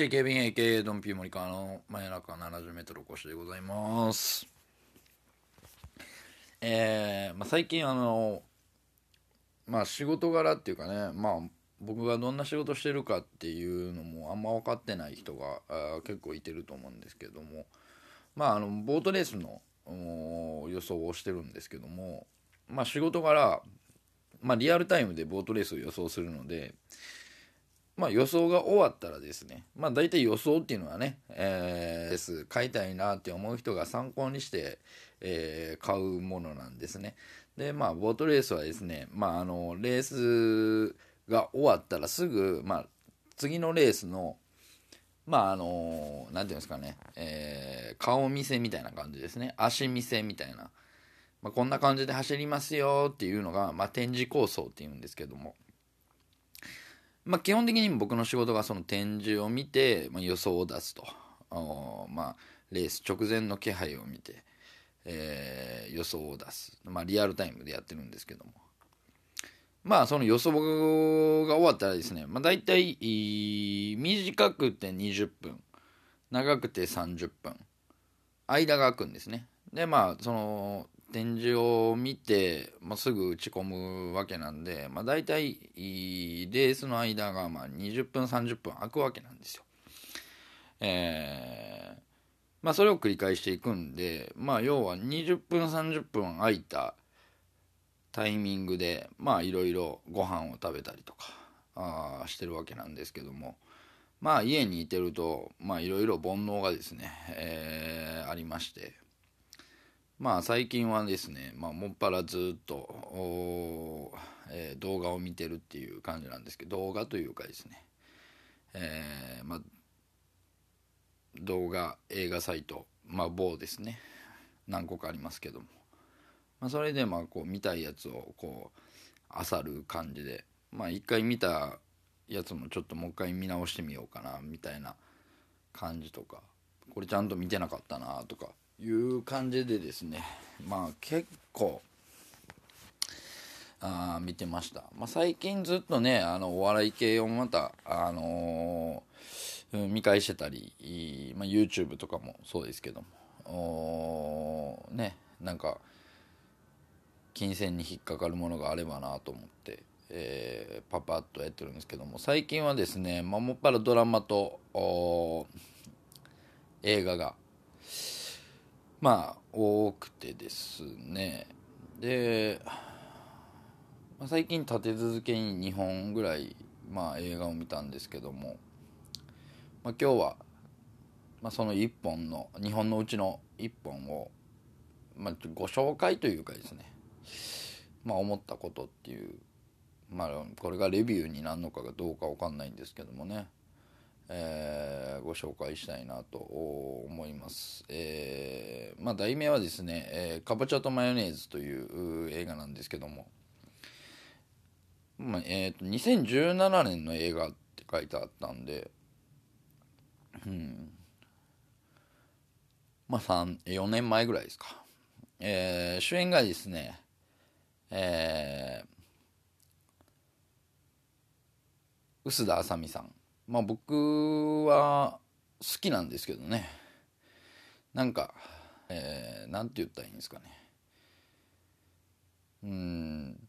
MC ケビン AK ドンピー森川の真夜中70メートル越しでございます。えー、まあ、最近あの、まあ仕事柄っていうかね、まあ僕がどんな仕事してるかっていうのもあんま分かってない人があ結構いてると思うんですけども、まああの、ボートレースの予想をしてるんですけども、まあ仕事柄、まあリアルタイムでボートレースを予想するので、まあ予想が終わったらですね、まあ大体予想っていうのはね、えーです買いたいなって思う人が参考にして、えー買うものなんですね。で、まあボートレースはですね、まああの、レースが終わったらすぐ、まあ次のレースの、まああの、なんていうんですかね、えー顔見せみたいな感じですね。足見せみたいな。まあ、こんな感じで走りますよっていうのが、まあ、展示構想っていうんですけども、まあ、基本的に僕の仕事がその展示を見て、まあ、予想を出すと。まあ、レース直前の気配を見て、えー予想を出す、まあ、リアルタイムでやってるんですけども。まあその予想が終わったらですね、まあ、大体短くて20分長くて30分間が空くんですね。でまあその展示を見て、まあ、すぐ打ち込むわけなんで、まあ、大体レースの間がまあ20分30分空くわけなんですよ。えーまあそれを繰り返していくんでまあ要は20分30分空いたタイミングでまあいろいろご飯を食べたりとかあしてるわけなんですけどもまあ家にいてるとまあいろいろ煩悩がですね、えーありましてまあ最近はですね、まあ、もっぱらずっと、えー動画を見てるっていう感じなんですけど動画というかですね、えーまあ、動画映画サイト、まあ、某ですね何個かありますけども、まあ、それでまあこう見たいやつをこう漁る感じでまあ一回見たやつもちょっともう一回見直してみようかなみたいな感じとかこれちゃんと見てなかったなとかいう感じでですねまあ結構あ見てました、まあ、最近ずっとねあのお笑い系をまたあのー見返してたり、まあ、YouTube とかもそうですけどもねなんか金銭に引っかかるものがあればなと思って、えーパパッとやってるんですけども最近はですね、まあ、もっぱらドラマと映画がまあ多くてですね。で、最近立て続けに2本ぐらい、まあ、映画を見たんですけども、まあ、今日は、まあ、その1本の2本のうちの1本を、まあ、ご紹介というかですね、まあ、思ったことっていう、まあ、これがレビューになるのかがどうかわかんないんですけどもね。えーご紹介したいなと思います。えーまあ、題名はですね、えーかぼちゃとマヨネーズ」という映画なんですけども、まあえーと2017年の映画って書いてあったんで、うん、まあ3 4年前ぐらいですか。えー主演がですね、えー臼田あさみさんまあ僕は好きなんですけどね。なんか、えー、なんて言ったらいいんですかね。うん。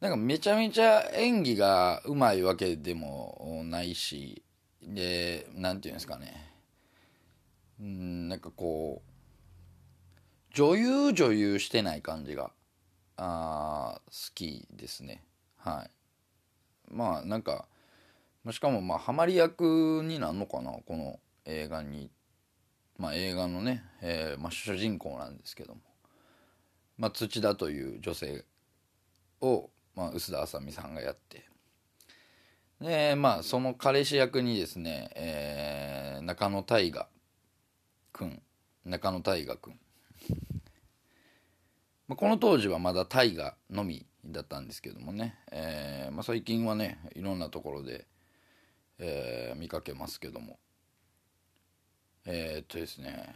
なんかめちゃめちゃ演技がうまいわけでもないしでなんて言うんですかね。うんなんかこう女優女優してない感じがあ好きですね。はい。まあなんかしかもまあハマり役になるのかなこの映画に。まあ映画のね、えーまあ、主人公なんですけども、まあ、土田という女性を、まあ、臼田あさみさんがやって。でまあその彼氏役にですね、えー、中野大河君中野大河君まあ、この当時はまだ大河のみだったんですけどもね、えーまあ、最近はねいろんなところで、えー、見かけますけども。えー、っとですね。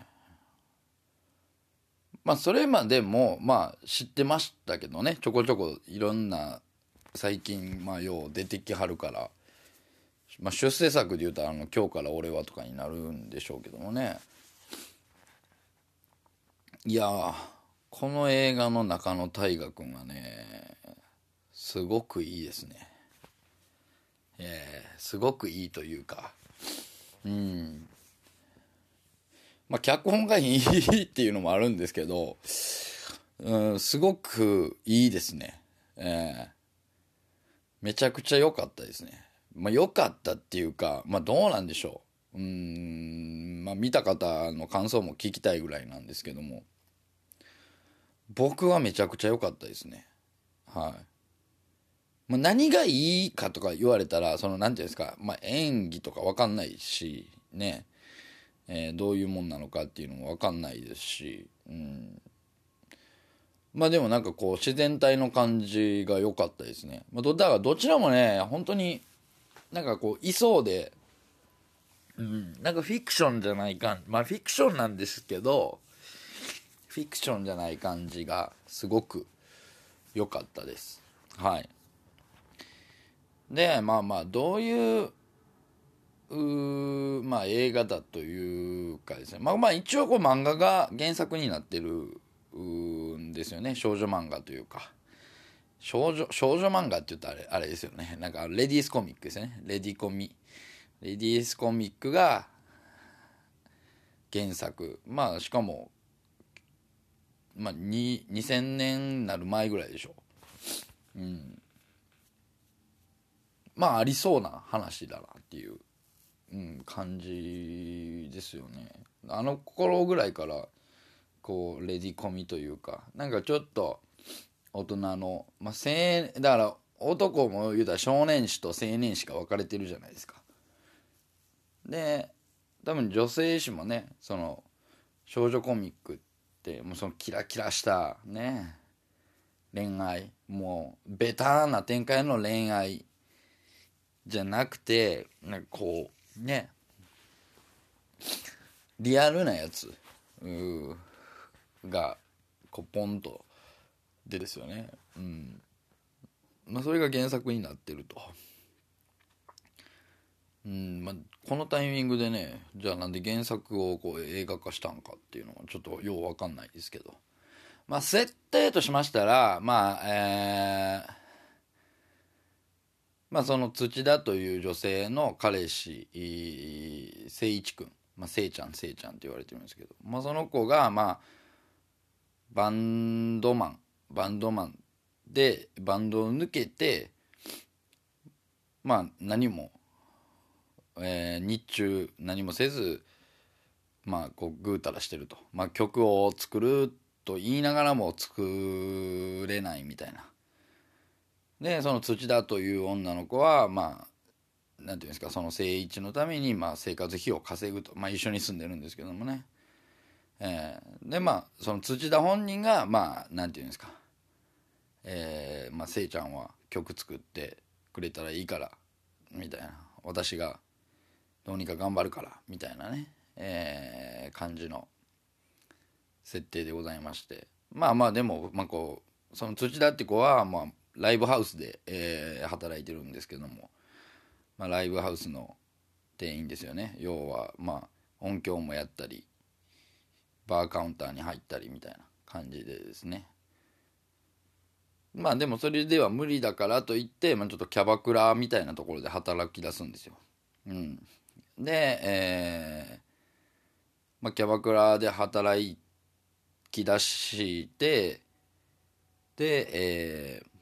まあそれまでもまあ知ってましたけどね。ちょこちょこいろんな最近まあよう出てきはるから、まあ、出世作で言うとあの「今日から俺は」とかになるんでしょうけどもね。いやこの映画の中の大河君はねすごくいいですね。えー、すごくいいというか。うん。まあ脚本がいいっていうのもあるんですけど、うん、すごくいいですね。えー、めちゃくちゃ良かったですね。まあ良かったっていうかまあどうなんでしょう。うんまあ見た方の感想も聞きたいぐらいなんですけども。僕はめちゃくちゃ良かったですね。はい。まあ、何がいいかとか言われたらその何て言うんですか、まあ、演技とか分かんないしね、えー、どういうもんなのかっていうのも分かんないですし、うん、まあでもなんかこう自然体の感じが良かったですね、まあ、だからどちらもね本当になんかこういそうで、うん、なんかフィクションじゃないかまあフィクションなんですけどフィクションじゃない感じがすごく良かったです。はい。でまあまあどういううまあ映画だというかですね。まあまあ一応こう漫画が原作になってるんですよね。少女漫画というか。少女少女漫画って言ったらあれあれですよね。なんかレディースコミックですね。レディコミ。レディースコミックが原作。まあしかもまあ、2000年になる前ぐらいでしょ。うん。まあありそうな話だなっていう、うん、感じですよね。あの頃ぐらいからこうレディコミというかなんかちょっと大人のまあ青だから男も言うたら少年誌と青年誌が分かれてるじゃないですか。で多分女性誌もねその少女コミックってもうそのキラキラしたね恋愛もうベターな展開の恋愛じゃなくてなんかこうね。リアルなやつ。がこうポンと。でですよね。うん。まあそれが原作になってると。うん。まあ、このタイミングでねじゃあなんで原作をこう映画化したんかっていうのはちょっとよう分かんないですけど。まあ設定としましたらまあえー、まあその土田という女性の彼氏誠一君まあせいちゃんせいちゃんって言われてるんですけど。まあその子がまあバンドマンバンドマンでバンドを抜けてまあ何もえー、日中何もせずまあこうぐうたらしてると、まあ、曲を作ると言いながらも作れないみたいな。でその土田という女の子はまあなんていうんですかその誠一のためにまあ生活費を稼ぐと、まあ、一緒に住んでるんですけどもね、えー、でまあその土田本人がまあなんていうんですか。えー、まあせいちゃんは曲作ってくれたらいいからみたいな。私がどうにか頑張るからみたいなね、えー、感じの設定でございまして。まあまあでも、まあ、こうその土田って子は、まあ、ライブハウスで、えー、働いてるんですけども、まあ、ライブハウスの店員ですよね。要はまあ音響もやったりバーカウンターに入ったりみたいな感じでですね。まあでもそれでは無理だからといって、まあ、ちょっとキャバクラみたいなところで働き出すんですよ。うん、で、えー、まあ、キャバクラで働き出してで、えー、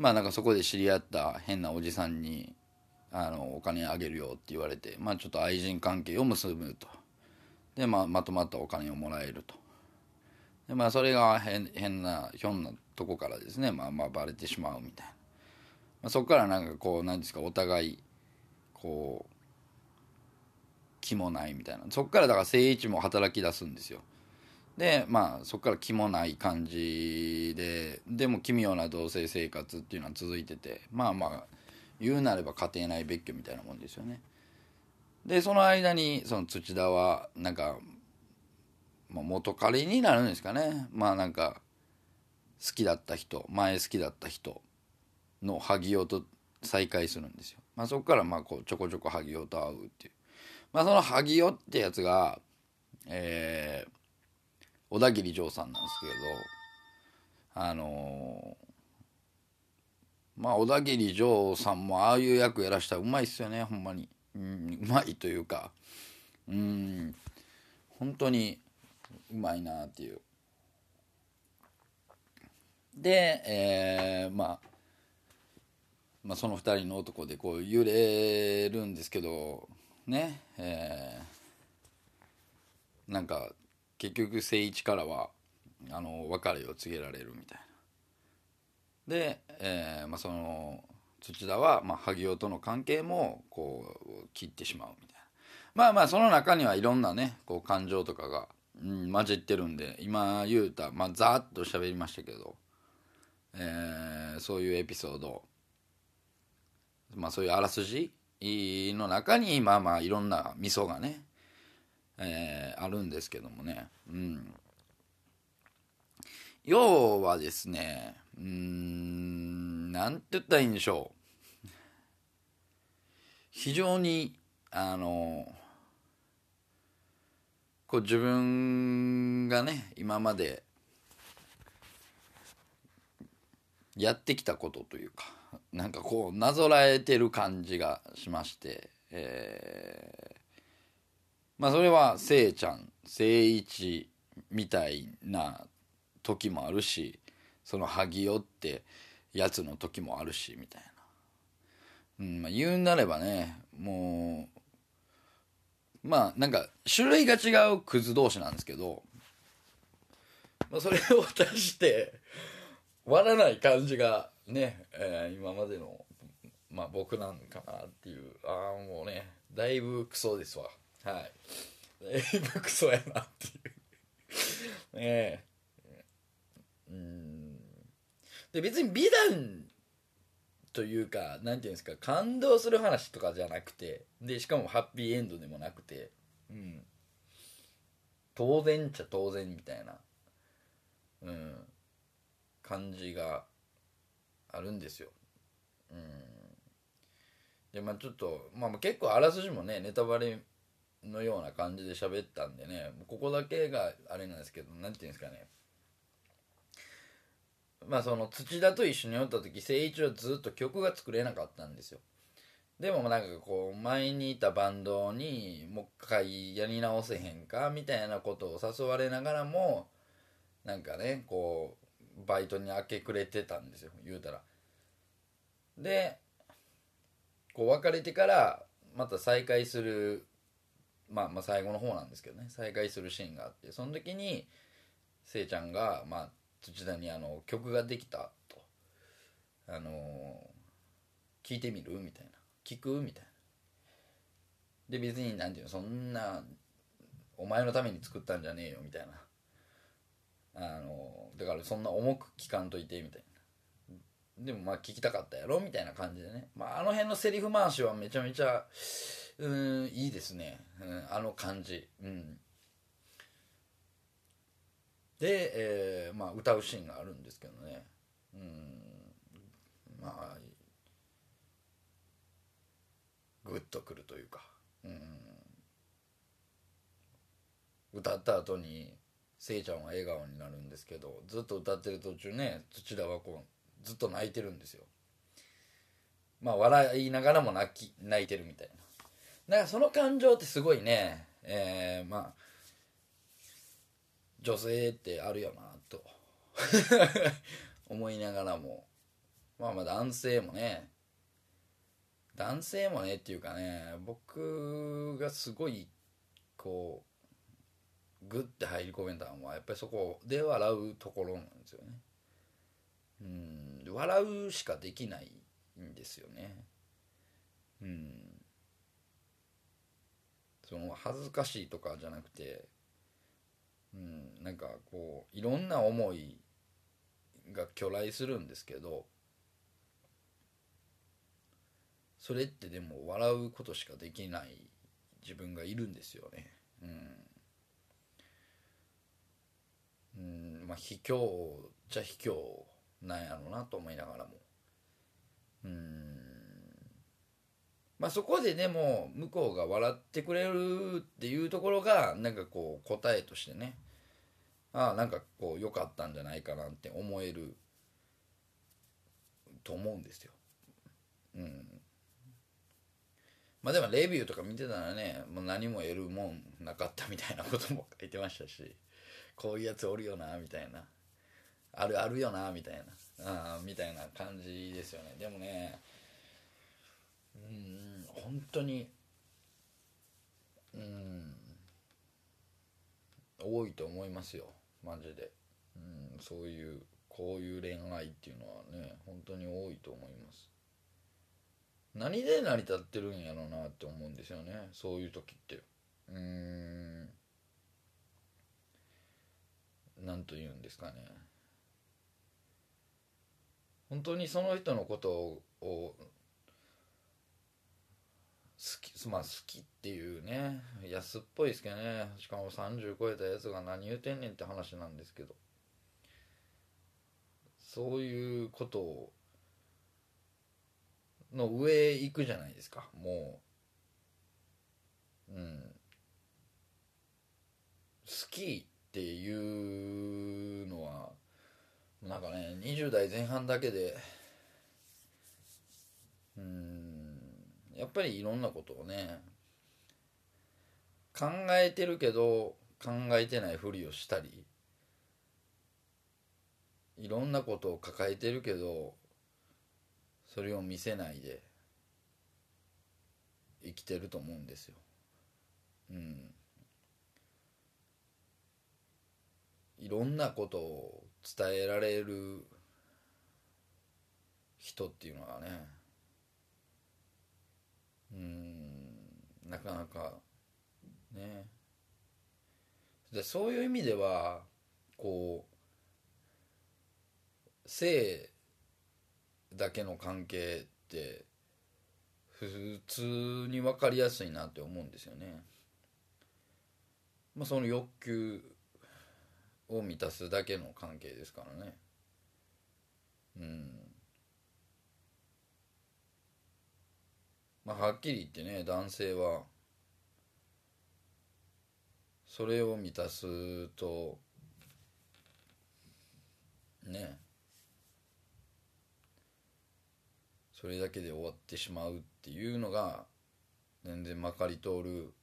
まあなんかそこで知り合った変なおじさんにあのお金あげるよって言われて、まあ、ちょっと愛人関係を結ぶと。で、まあ、まとまったお金をもらえると。でまあそれが変変なひょんなとこからですねまあまあバレてしまうみたいな。まあ、そこからなんかこう何ですかお互いこう気もないみたいな。そこからだから正一も働き出すんですよ。でまあそこから気もない感じででも奇妙な同棲生活っていうのは続いててまあまあ言うなれば家庭内別居みたいなもんですよね。でその間にその土田はなんか、まあ、元彼になるんですかね。まあなんか好きだった人前好きだった人の萩尾と再会するんですよ、まあ、そこからまあこうちょこちょこ萩尾と会うっていう。まあその萩尾ってやつがえー、小田切丈さんなんですけどあのー、まあ小田切丈さんもああいう役やらしたらうまいっすよねほんまに、うん、うまいというか。うん本当にうまいなっていう。で、えー、まあまあ、その2人の男でこう揺れるんですけどねえー、なんか結局誠一からはあの別れを告げられるみたいな。で、えーまあ、その土田は、まあ、萩尾との関係もこう切ってしまうみたいな。まあまあその中にはいろんなねこう感情とかが、うん、混じってるんで今言うた、まあ、ざーっと喋りましたけど、えー、そういうエピソードまあそういうあらすじの中にまあまあいろんな味噌がね、えー、あるんですけどもね、うん、要はですねうんなんて言ったらいいんでしょう。非常にあのこう自分がね今までやってきたことというかなんかこうなぞらえてる感じがしまして、えー、まあそれはせいちゃんせい一みたいな時もあるしその萩尾ってやつの時もあるしみたいな、うんまあ、言うなればねもうまあなんか種類が違うクズ同士なんですけど、まあ、それを足して割らない感じがね、えー、今までの、まあ、僕なんかなっていうああもうねだいぶクソですわ。はい。だいぶクソやなっていう。ねえ。うん。で別に美談というかなんていうんですか感動する話とかじゃなくてでしかもハッピーエンドでもなくてうん。当然っちゃ当然みたいなうん感じがあるんですよ。うん、でまあちょっと、まあ、結構あらすじもねネタバレのような感じで喋ったんでねここだけがあれなんですけど何て言うんですかね。まあその土田と一緒におった時誠一はずっと曲が作れなかったんですよ。でもなんかこう前にいたバンドにもう一回やり直せへんかみたいなことを誘われながらもなんかねこうバイトに明け暮れてたんですよ言うたら。でこう別れてからまた再会するまあまあ最後の方なんですけどね。再会するシーンがあって。その時にせいちゃんが、まあ、土田にあの曲ができたと。あの聞いてみる？みたいな。聞く？みたいな。で別に何て言うのそんなお前のために作ったんじゃねえよ。みたいな。あのだからそんな重く聞かんといてみたいな。でもまあ聞きたかったやろ？みたいな感じでね、まあ、あの辺のセリフ回しはめちゃめちゃうんいいですね、うん、あの感じ。うん。で、えー、まあ歌うシーンがあるんですけどね。うん。まあグッとくるというか。うん。歌った後にせいちゃんは笑顔になるんですけどずっと歌ってる途中ね土田はこうずっと泣いてるんですよ。まあ笑いながらも泣き泣いてるみたいな。だからその感情ってすごいねえー、まあ女性ってあるよなと。思いながらも。まあまあ男性もね。男性もねっていうかね僕がすごいこうグッて入り込めたのはやっぱりそこで笑うところなんですよね。うん笑うしかできないんですよね。うん。その恥ずかしいとかじゃなくてうんなんかこういろんな思いが巨来するんですけどそれってでも笑うことしかできない自分がいるんですよね。うん、うん、まあ卑怯じゃ卑怯なんやろうなと思いながらも。うん。まあそこででもう向こうが笑ってくれるっていうところがなんかこう答えとしてねああなんかこう良かったんじゃないかなって思えると思うんですよ。うん。まあでもレビューとか見てたらねもう何も得るもんなかったみたいなことも書いてましたしこういうやつおるよなみたいなあるあるよなみたいなああみたいな感じですよねでもねうん本当にうん多いと思いますよマジで、うん、そういうこういう恋愛っていうのはね本当に多いと思います。何で成り立ってるんやろうなって思うんですよねそういう時って。うん何と言うんですかね。本当にその人のことをきまあ好きっていうね安っぽいですけどね。しかも30超えたやつが何言うてんねんって話なんですけど。そういうことをの上へ行くじゃないですか。もううん。好きっていうのはなんかね20代前半だけでうん。やっぱりいろんなことをね考えてるけど考えてないふりをしたりいろんなことを抱えてるけどそれを見せないで生きてると思うんですよ。うん。いろんなことを伝えられる人っていうのはねうんなかなかねでそういう意味ではこう性だけの関係って普通に分かりやすいなって思うんですよね。まあ、その欲求を満たすだけの関係ですからね。うん。まあはっきり言ってね男性は。それを満たすと。ね。それだけで終わってしまうっていうのが。全然まかり通る。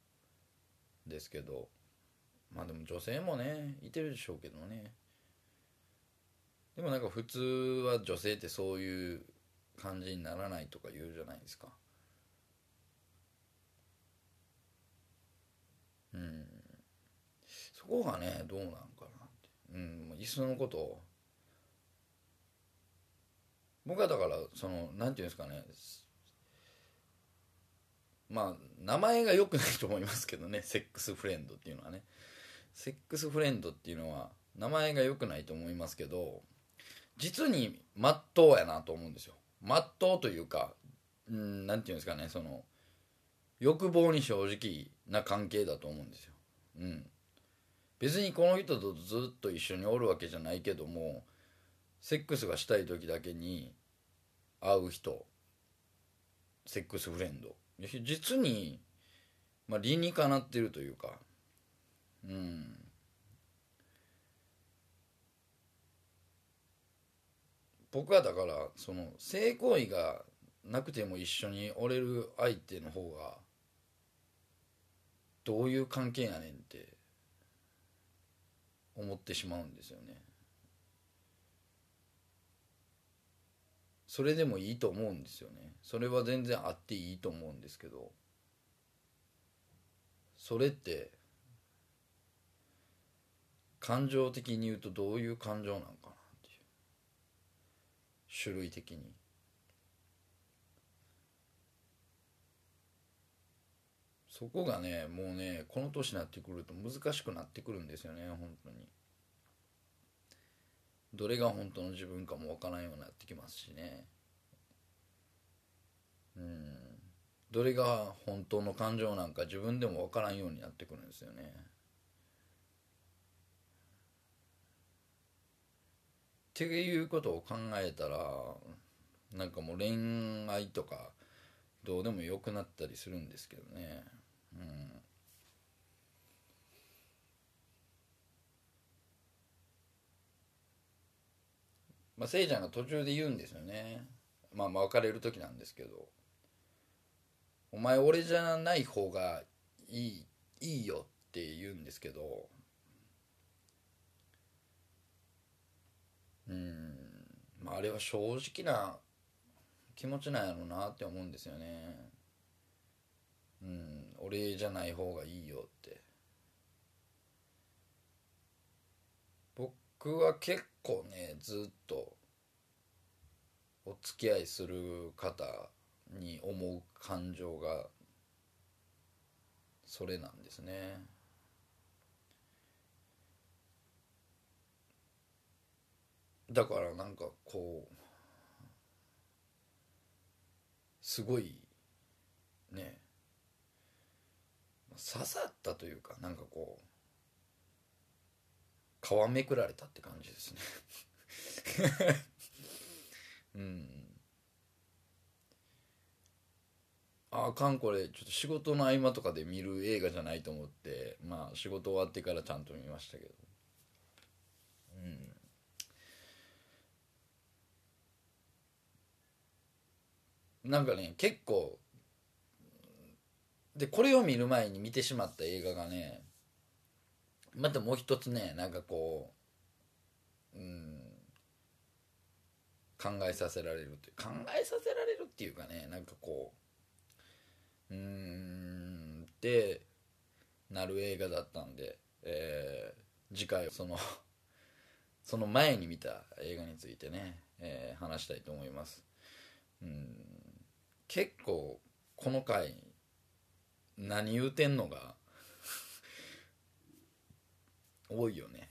ですけど。まあでも女性もねいてるでしょうけどね。でもなんか普通は女性ってそういう感じにならないとか言うじゃないですか。うん。そこがねどうなんかなって。うん。いっそのこと僕はだからそのなんていうんですかね。まあ名前が良くないと思いますけどね。セックスフレンドっていうのはね。セックスフレンドっていうのは名前が良くないと思いますけど実にまっとうやなと思うんですよ。まっとうというかうんなんていうんですかね。その欲望に正直な関係だと思うんですよ。うん。別にこの人とずっと一緒におるわけじゃないけどもセックスがしたい時だけに会う人セックスフレンド。実に、まあ、理にかなってるというか。うん。僕はだからその性行為がなくても一緒におれる相手の方がどういう関係やねんって思ってしまうんですよね。それでもいいと思うんですよね。それは全然あっていいと思うんですけど。それって感情的に言うとどういう感情なんかなっていう。種類的に。そこがねもうねこの年になってくると難しくなってくるんですよね本当に。どれが本当の自分かもわからんようになってきますしね。うん。どれが本当の感情なんか自分でもわからんようになってくるんですよね。っていうことを考えたらなんかもう恋愛とかどうでもよくなったりするんですけどね。うん。まあせいちゃんが途中で言うんですよね。まあまあ別れる時なんですけど「お前俺じゃない方がいいいいよ」って言うんですけど。うん。まああれは正直な気持ちなんやろうなって思うんですよね。うん。俺じゃない方がいいよって。僕は結構ねずっとお付き合いする方に思う感情がそれなんですね。だからなんかこうすごいね刺さったというかなんかこう皮めくられたって感じですね。うん。あかんこれちょっと仕事の合間とかで見る映画じゃないと思ってまあ仕事終わってからちゃんと見ましたけど。うん。なんかね結構でこれを見る前に見てしまった映画がねまたもう一つねなんかこううん考えさせられるって考えさせられるっていうかねなんかこううーんってなる映画だったんで、えー、次回そのその前に見た映画についてね、えー話したいと思います。うん結構この回何言うてんのが多いよね。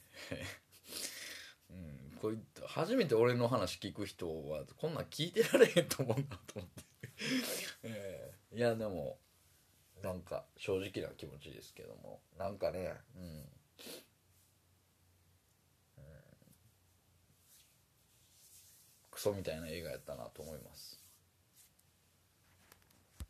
うんこい初めて俺の話聞く人はこんなん聞いてられへんと思うなと思って、えーいやでもなんか正直な気持ちですけども。なんかねうん。クソみたいな映画やったなと思います。